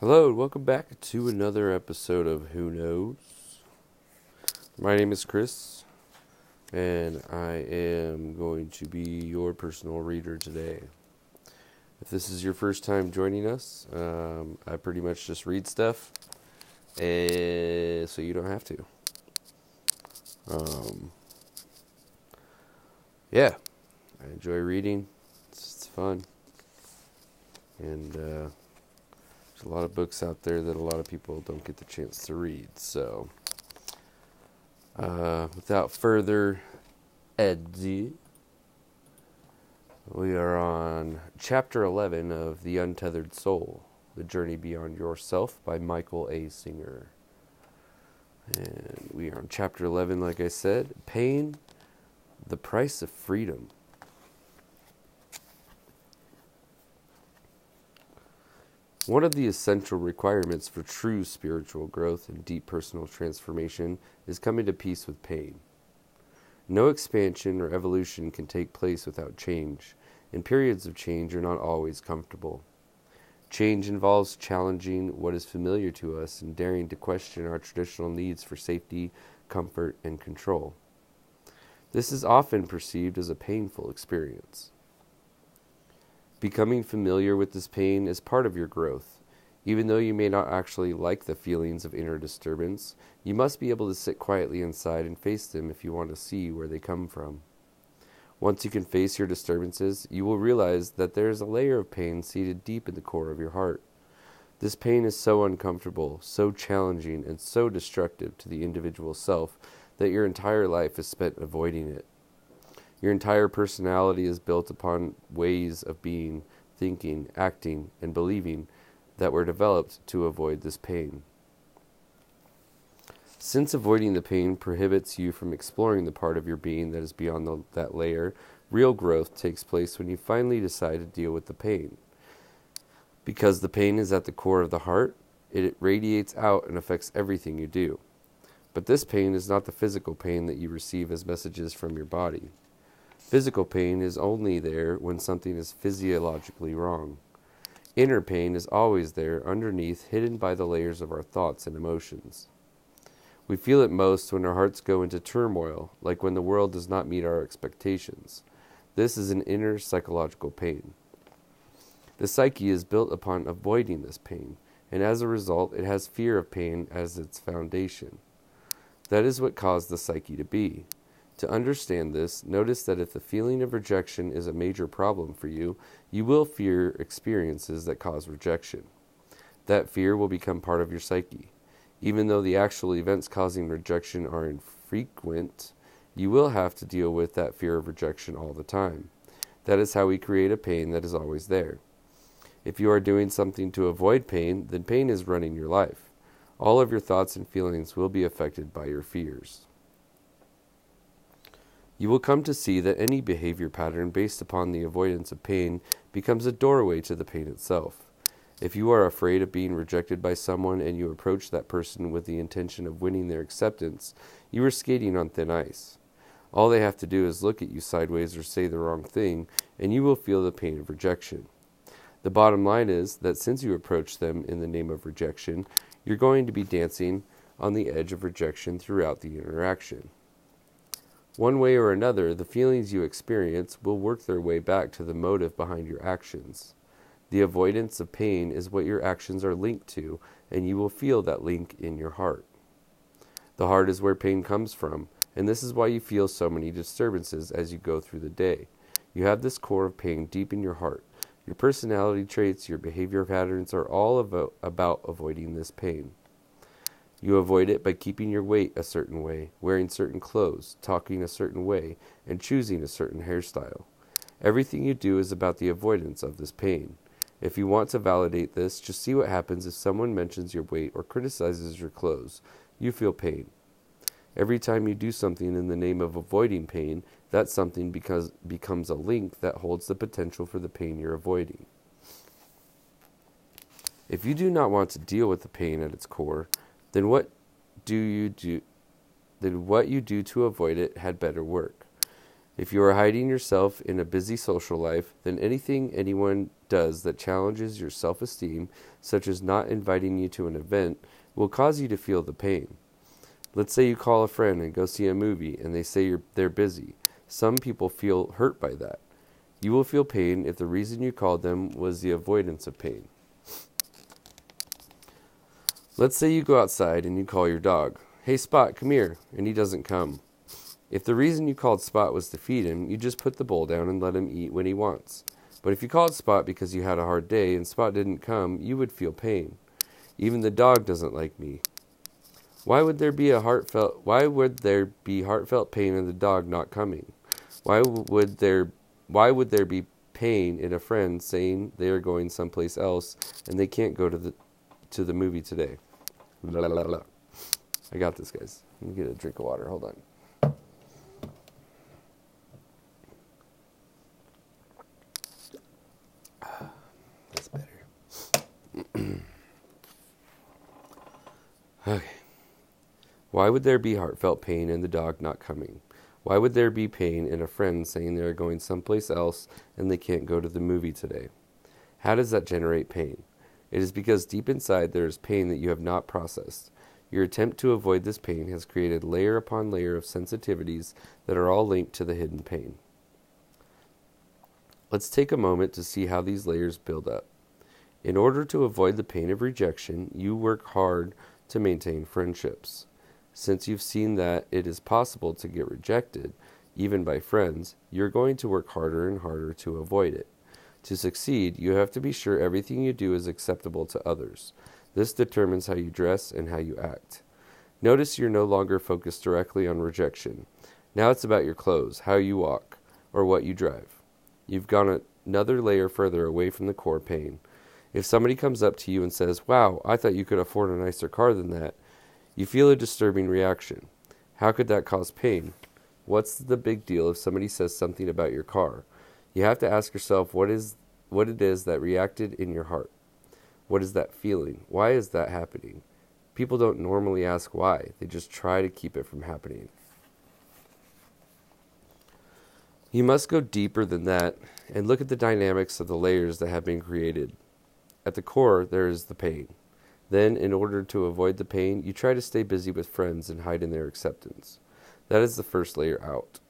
Hello, and welcome back to another episode of Who Knows. My name is Chris, and I am going to be your personal reader today. If this is your first time joining us, um, I pretty much just read stuff, and so you don't have to. Um, yeah, I enjoy reading. It's, it's fun, and. Uh, there's a lot of books out there that a lot of people don't get the chance to read. So, uh, without further ado, we are on chapter 11 of The Untethered Soul The Journey Beyond Yourself by Michael A. Singer. And we are on chapter 11, like I said Pain, the Price of Freedom. One of the essential requirements for true spiritual growth and deep personal transformation is coming to peace with pain. No expansion or evolution can take place without change, and periods of change are not always comfortable. Change involves challenging what is familiar to us and daring to question our traditional needs for safety, comfort, and control. This is often perceived as a painful experience. Becoming familiar with this pain is part of your growth. Even though you may not actually like the feelings of inner disturbance, you must be able to sit quietly inside and face them if you want to see where they come from. Once you can face your disturbances, you will realize that there is a layer of pain seated deep in the core of your heart. This pain is so uncomfortable, so challenging, and so destructive to the individual self that your entire life is spent avoiding it. Your entire personality is built upon ways of being, thinking, acting, and believing that were developed to avoid this pain. Since avoiding the pain prohibits you from exploring the part of your being that is beyond the, that layer, real growth takes place when you finally decide to deal with the pain. Because the pain is at the core of the heart, it radiates out and affects everything you do. But this pain is not the physical pain that you receive as messages from your body. Physical pain is only there when something is physiologically wrong. Inner pain is always there, underneath, hidden by the layers of our thoughts and emotions. We feel it most when our hearts go into turmoil, like when the world does not meet our expectations. This is an inner psychological pain. The psyche is built upon avoiding this pain, and as a result, it has fear of pain as its foundation. That is what caused the psyche to be. To understand this, notice that if the feeling of rejection is a major problem for you, you will fear experiences that cause rejection. That fear will become part of your psyche. Even though the actual events causing rejection are infrequent, you will have to deal with that fear of rejection all the time. That is how we create a pain that is always there. If you are doing something to avoid pain, then pain is running your life. All of your thoughts and feelings will be affected by your fears. You will come to see that any behavior pattern based upon the avoidance of pain becomes a doorway to the pain itself. If you are afraid of being rejected by someone and you approach that person with the intention of winning their acceptance, you are skating on thin ice. All they have to do is look at you sideways or say the wrong thing, and you will feel the pain of rejection. The bottom line is that since you approach them in the name of rejection, you're going to be dancing on the edge of rejection throughout the interaction. One way or another, the feelings you experience will work their way back to the motive behind your actions. The avoidance of pain is what your actions are linked to, and you will feel that link in your heart. The heart is where pain comes from, and this is why you feel so many disturbances as you go through the day. You have this core of pain deep in your heart. Your personality traits, your behavior patterns are all about avoiding this pain. You avoid it by keeping your weight a certain way, wearing certain clothes, talking a certain way, and choosing a certain hairstyle. Everything you do is about the avoidance of this pain. If you want to validate this, just see what happens if someone mentions your weight or criticizes your clothes. You feel pain. Every time you do something in the name of avoiding pain, that something because, becomes a link that holds the potential for the pain you're avoiding. If you do not want to deal with the pain at its core, then what do you do then what you do to avoid it had better work. If you are hiding yourself in a busy social life, then anything anyone does that challenges your self esteem, such as not inviting you to an event, will cause you to feel the pain. Let's say you call a friend and go see a movie and they say they're busy. Some people feel hurt by that. You will feel pain if the reason you called them was the avoidance of pain. Let's say you go outside and you call your dog, Hey Spot, come here, and he doesn't come. If the reason you called Spot was to feed him, you just put the bowl down and let him eat when he wants. But if you called Spot because you had a hard day and Spot didn't come, you would feel pain. Even the dog doesn't like me. Why would there be a heartfelt why would there be heartfelt pain in the dog not coming? Why would there why would there be pain in a friend saying they are going someplace else and they can't go to the to the movie today? Blah, blah, blah. I got this, guys. Let me get a drink of water. Hold on. That's better. okay. Why would there be heartfelt pain in the dog not coming? Why would there be pain in a friend saying they are going someplace else and they can't go to the movie today? How does that generate pain? It is because deep inside there is pain that you have not processed. Your attempt to avoid this pain has created layer upon layer of sensitivities that are all linked to the hidden pain. Let's take a moment to see how these layers build up. In order to avoid the pain of rejection, you work hard to maintain friendships. Since you've seen that it is possible to get rejected, even by friends, you're going to work harder and harder to avoid it. To succeed, you have to be sure everything you do is acceptable to others. This determines how you dress and how you act. Notice you're no longer focused directly on rejection. Now it's about your clothes, how you walk, or what you drive. You've gone another layer further away from the core pain. If somebody comes up to you and says, Wow, I thought you could afford a nicer car than that, you feel a disturbing reaction. How could that cause pain? What's the big deal if somebody says something about your car? You have to ask yourself what is what it is that reacted in your heart. What is that feeling? Why is that happening? People don't normally ask why. They just try to keep it from happening. You must go deeper than that and look at the dynamics of the layers that have been created. At the core, there is the pain. Then, in order to avoid the pain, you try to stay busy with friends and hide in their acceptance. That is the first layer out.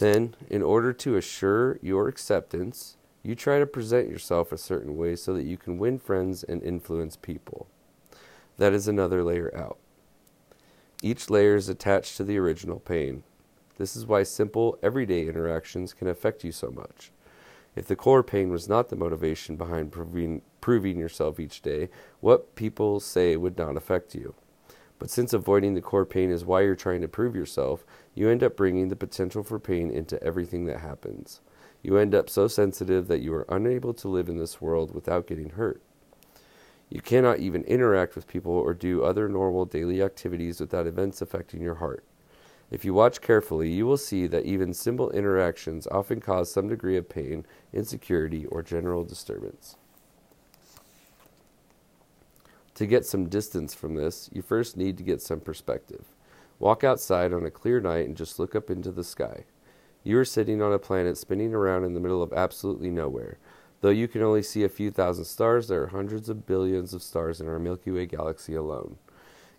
Then, in order to assure your acceptance, you try to present yourself a certain way so that you can win friends and influence people. That is another layer out. Each layer is attached to the original pain. This is why simple, everyday interactions can affect you so much. If the core pain was not the motivation behind proving, proving yourself each day, what people say would not affect you. But since avoiding the core pain is why you're trying to prove yourself, you end up bringing the potential for pain into everything that happens. You end up so sensitive that you are unable to live in this world without getting hurt. You cannot even interact with people or do other normal daily activities without events affecting your heart. If you watch carefully, you will see that even simple interactions often cause some degree of pain, insecurity, or general disturbance. To get some distance from this, you first need to get some perspective. Walk outside on a clear night and just look up into the sky. You are sitting on a planet spinning around in the middle of absolutely nowhere. Though you can only see a few thousand stars, there are hundreds of billions of stars in our Milky Way galaxy alone.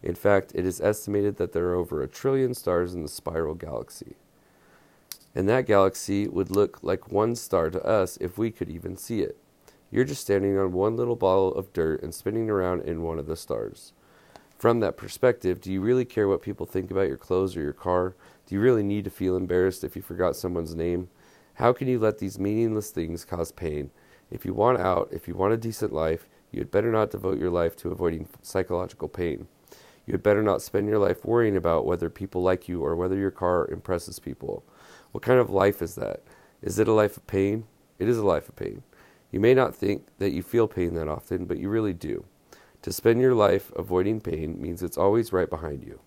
In fact, it is estimated that there are over a trillion stars in the spiral galaxy. And that galaxy would look like one star to us if we could even see it. You're just standing on one little ball of dirt and spinning around in one of the stars. From that perspective, do you really care what people think about your clothes or your car? Do you really need to feel embarrassed if you forgot someone's name? How can you let these meaningless things cause pain? If you want out, if you want a decent life, you had better not devote your life to avoiding psychological pain. You had better not spend your life worrying about whether people like you or whether your car impresses people. What kind of life is that? Is it a life of pain? It is a life of pain. You may not think that you feel pain that often, but you really do. To spend your life avoiding pain means it's always right behind you.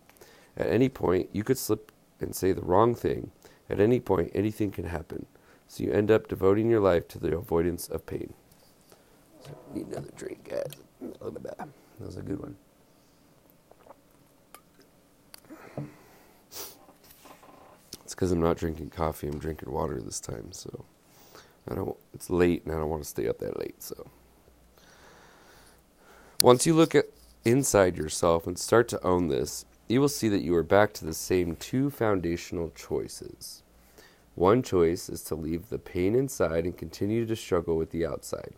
At any point, you could slip and say the wrong thing. At any point, anything can happen. So you end up devoting your life to the avoidance of pain. So need another drink, guys. That was a good one. It's because I'm not drinking coffee, I'm drinking water this time, so I don't. It's late, and I don't want to stay up that late. So, once you look at inside yourself and start to own this, you will see that you are back to the same two foundational choices. One choice is to leave the pain inside and continue to struggle with the outside.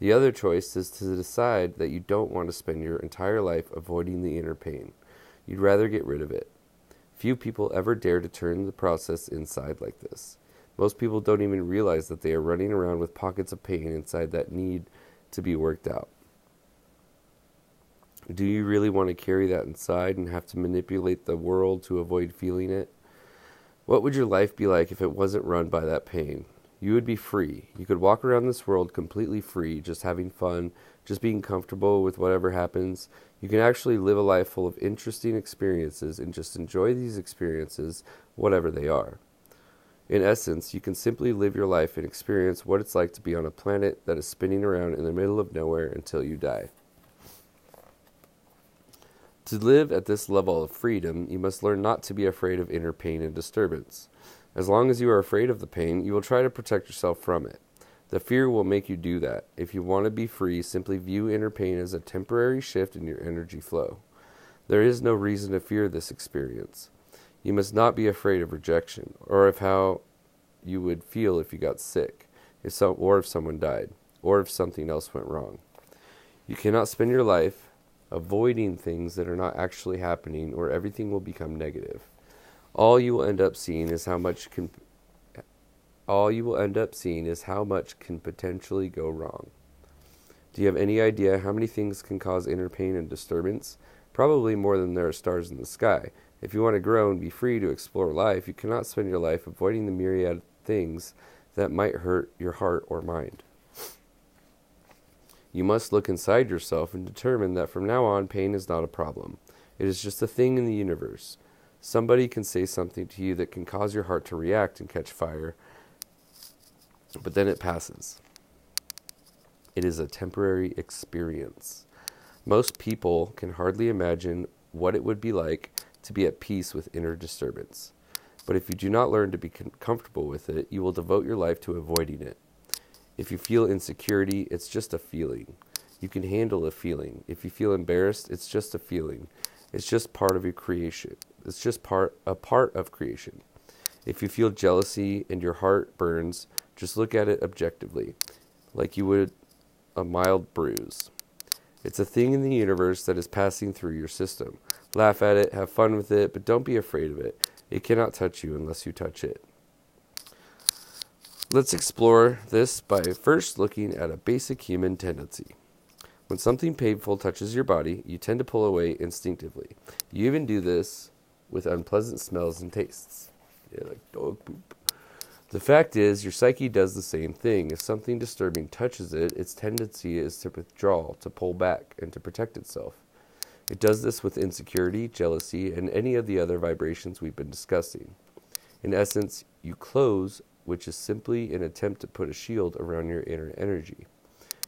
The other choice is to decide that you don't want to spend your entire life avoiding the inner pain. You'd rather get rid of it. Few people ever dare to turn the process inside like this. Most people don't even realize that they are running around with pockets of pain inside that need to be worked out. Do you really want to carry that inside and have to manipulate the world to avoid feeling it? What would your life be like if it wasn't run by that pain? You would be free. You could walk around this world completely free, just having fun, just being comfortable with whatever happens. You can actually live a life full of interesting experiences and just enjoy these experiences, whatever they are. In essence, you can simply live your life and experience what it's like to be on a planet that is spinning around in the middle of nowhere until you die. To live at this level of freedom, you must learn not to be afraid of inner pain and disturbance. As long as you are afraid of the pain, you will try to protect yourself from it. The fear will make you do that. If you want to be free, simply view inner pain as a temporary shift in your energy flow. There is no reason to fear this experience. You must not be afraid of rejection or of how you would feel if you got sick, if or if someone died, or if something else went wrong. You cannot spend your life avoiding things that are not actually happening, or everything will become negative. All you will end up seeing is how much can all you will end up seeing is how much can potentially go wrong. Do you have any idea how many things can cause inner pain and disturbance? Probably more than there are stars in the sky. If you want to grow and be free to explore life, you cannot spend your life avoiding the myriad things that might hurt your heart or mind. You must look inside yourself and determine that from now on, pain is not a problem. It is just a thing in the universe. Somebody can say something to you that can cause your heart to react and catch fire, but then it passes. It is a temporary experience. Most people can hardly imagine what it would be like to be at peace with inner disturbance. But if you do not learn to be comfortable with it, you will devote your life to avoiding it. If you feel insecurity, it's just a feeling. You can handle a feeling. If you feel embarrassed, it's just a feeling. It's just part of your creation. It's just part a part of creation. If you feel jealousy and your heart burns, just look at it objectively, like you would a mild bruise. It's a thing in the universe that is passing through your system. Laugh at it, have fun with it, but don't be afraid of it. It cannot touch you unless you touch it. Let's explore this by first looking at a basic human tendency. When something painful touches your body, you tend to pull away instinctively. You even do this with unpleasant smells and tastes. Yeah, like dog poop. The fact is, your psyche does the same thing. If something disturbing touches it, its tendency is to withdraw, to pull back, and to protect itself. It does this with insecurity, jealousy, and any of the other vibrations we've been discussing. In essence, you close which is simply an attempt to put a shield around your inner energy.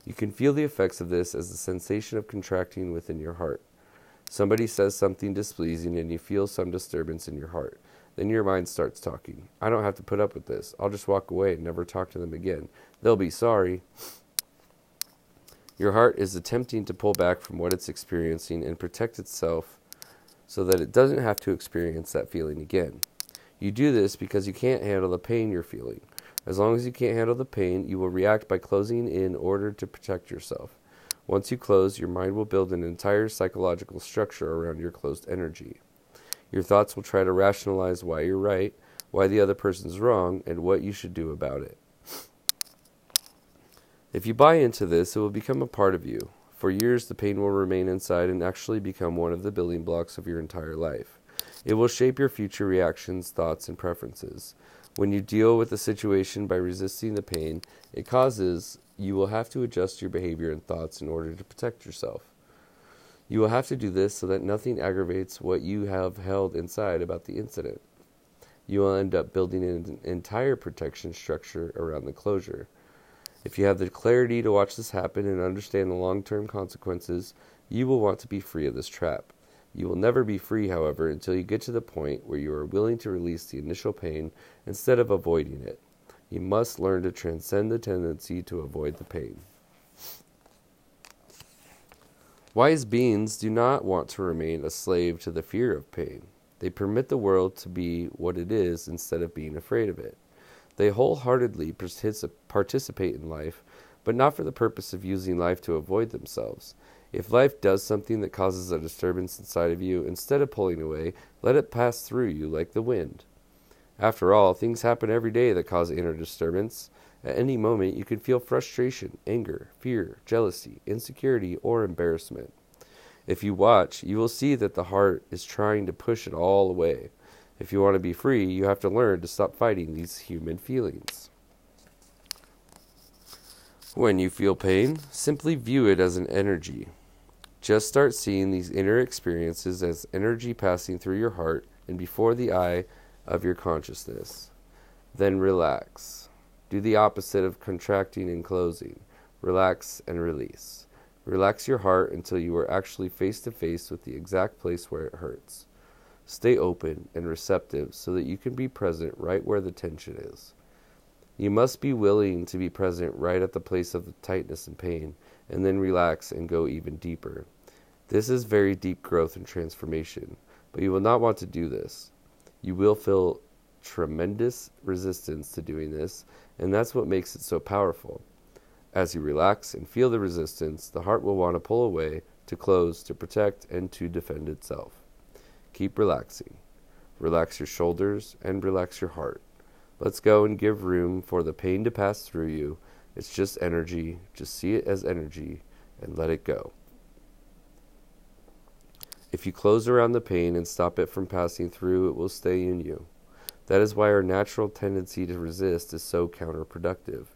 You can feel the effects of this as the sensation of contracting within your heart. Somebody says something displeasing and you feel some disturbance in your heart. Then your mind starts talking. I don't have to put up with this. I'll just walk away and never talk to them again. They'll be sorry. Your heart is attempting to pull back from what it's experiencing and protect itself so that it doesn't have to experience that feeling again. You do this because you can't handle the pain you're feeling. As long as you can't handle the pain, you will react by closing in order to protect yourself. Once you close, your mind will build an entire psychological structure around your closed energy. Your thoughts will try to rationalize why you're right, why the other person's wrong, and what you should do about it. If you buy into this, it will become a part of you. For years, the pain will remain inside and actually become one of the building blocks of your entire life. It will shape your future reactions, thoughts, and preferences. When you deal with a situation by resisting the pain it causes, you will have to adjust your behavior and thoughts in order to protect yourself. You will have to do this so that nothing aggravates what you have held inside about the incident. You will end up building an entire protection structure around the closure. If you have the clarity to watch this happen and understand the long term consequences, you will want to be free of this trap. You will never be free, however, until you get to the point where you are willing to release the initial pain instead of avoiding it. You must learn to transcend the tendency to avoid the pain. Wise beings do not want to remain a slave to the fear of pain. They permit the world to be what it is instead of being afraid of it. They wholeheartedly participate in life, but not for the purpose of using life to avoid themselves. If life does something that causes a disturbance inside of you, instead of pulling away, let it pass through you like the wind. After all, things happen every day that cause inner disturbance. At any moment, you can feel frustration, anger, fear, jealousy, insecurity, or embarrassment. If you watch, you will see that the heart is trying to push it all away. If you want to be free, you have to learn to stop fighting these human feelings. When you feel pain, simply view it as an energy. Just start seeing these inner experiences as energy passing through your heart and before the eye of your consciousness. Then relax. Do the opposite of contracting and closing. Relax and release. Relax your heart until you are actually face to face with the exact place where it hurts. Stay open and receptive so that you can be present right where the tension is. You must be willing to be present right at the place of the tightness and pain, and then relax and go even deeper. This is very deep growth and transformation, but you will not want to do this. You will feel tremendous resistance to doing this, and that's what makes it so powerful. As you relax and feel the resistance, the heart will want to pull away, to close, to protect, and to defend itself. Keep relaxing. Relax your shoulders and relax your heart. Let's go and give room for the pain to pass through you. It's just energy. Just see it as energy and let it go. If you close around the pain and stop it from passing through, it will stay in you. That is why our natural tendency to resist is so counterproductive.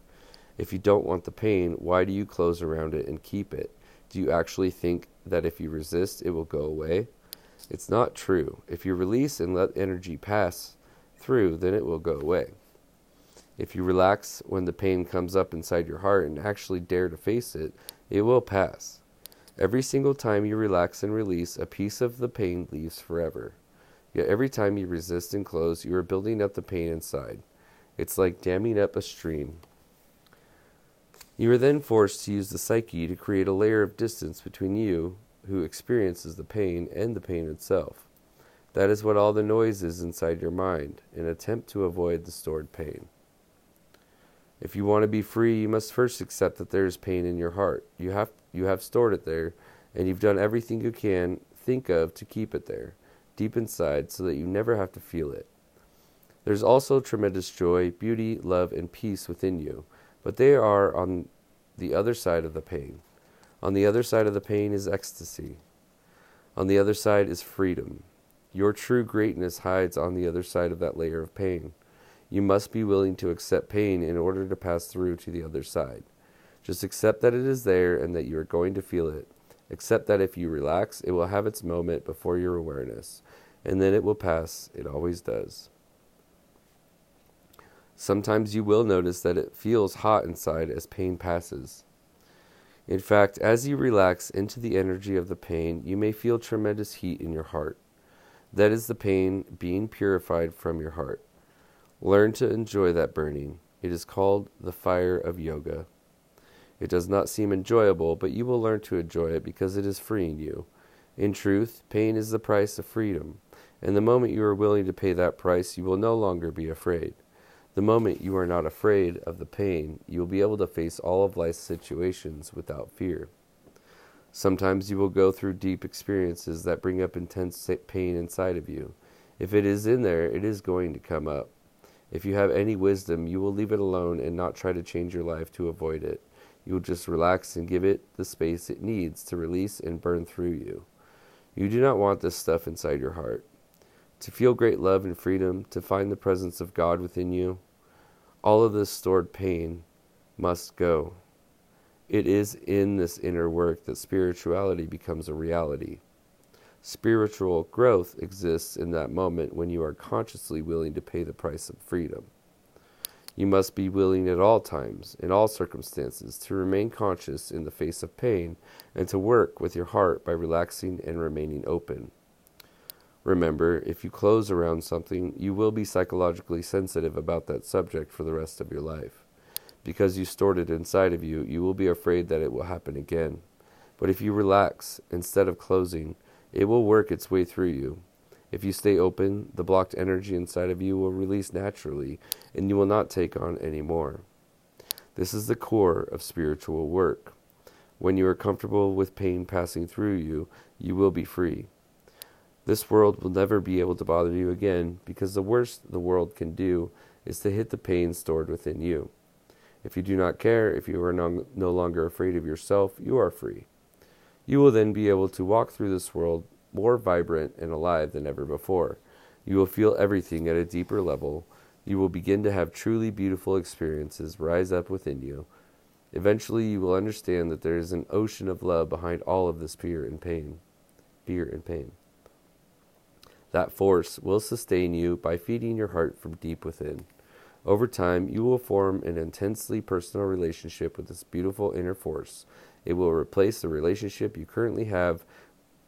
If you don't want the pain, why do you close around it and keep it? Do you actually think that if you resist, it will go away? It's not true. If you release and let energy pass through, then it will go away. If you relax when the pain comes up inside your heart and actually dare to face it, it will pass. Every single time you relax and release, a piece of the pain leaves forever. Yet every time you resist and close, you are building up the pain inside. It's like damming up a stream. You are then forced to use the psyche to create a layer of distance between you, who experiences the pain, and the pain itself. That is what all the noise is inside your mind, an attempt to avoid the stored pain. If you want to be free, you must first accept that there is pain in your heart. You have you have stored it there, and you've done everything you can think of to keep it there, deep inside, so that you never have to feel it. There's also tremendous joy, beauty, love, and peace within you, but they are on the other side of the pain. On the other side of the pain is ecstasy. On the other side is freedom. Your true greatness hides on the other side of that layer of pain. You must be willing to accept pain in order to pass through to the other side. Just accept that it is there and that you are going to feel it. Accept that if you relax, it will have its moment before your awareness, and then it will pass. It always does. Sometimes you will notice that it feels hot inside as pain passes. In fact, as you relax into the energy of the pain, you may feel tremendous heat in your heart. That is the pain being purified from your heart. Learn to enjoy that burning. It is called the fire of yoga. It does not seem enjoyable, but you will learn to enjoy it because it is freeing you. In truth, pain is the price of freedom, and the moment you are willing to pay that price, you will no longer be afraid. The moment you are not afraid of the pain, you will be able to face all of life's situations without fear. Sometimes you will go through deep experiences that bring up intense pain inside of you. If it is in there, it is going to come up. If you have any wisdom, you will leave it alone and not try to change your life to avoid it. You will just relax and give it the space it needs to release and burn through you. You do not want this stuff inside your heart. To feel great love and freedom, to find the presence of God within you, all of this stored pain must go. It is in this inner work that spirituality becomes a reality. Spiritual growth exists in that moment when you are consciously willing to pay the price of freedom. You must be willing at all times, in all circumstances, to remain conscious in the face of pain and to work with your heart by relaxing and remaining open. Remember, if you close around something, you will be psychologically sensitive about that subject for the rest of your life. Because you stored it inside of you, you will be afraid that it will happen again. But if you relax, instead of closing, it will work its way through you. If you stay open, the blocked energy inside of you will release naturally, and you will not take on any more. This is the core of spiritual work. When you are comfortable with pain passing through you, you will be free. This world will never be able to bother you again because the worst the world can do is to hit the pain stored within you. If you do not care, if you are no, no longer afraid of yourself, you are free. You will then be able to walk through this world more vibrant and alive than ever before. You will feel everything at a deeper level. You will begin to have truly beautiful experiences rise up within you. Eventually, you will understand that there is an ocean of love behind all of this fear and pain. Fear and pain. That force will sustain you by feeding your heart from deep within. Over time, you will form an intensely personal relationship with this beautiful inner force. It will replace the relationship you currently have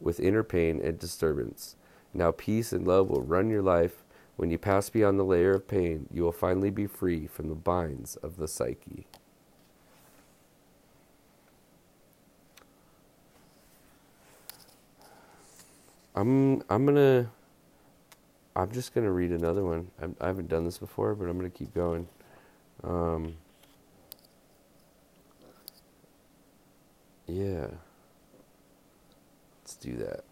with inner pain and disturbance. Now, peace and love will run your life. When you pass beyond the layer of pain, you will finally be free from the binds of the psyche. I'm I'm gonna I'm just gonna read another one. I'm, I have not done this before, but I'm gonna keep going. Um, yeah, do that.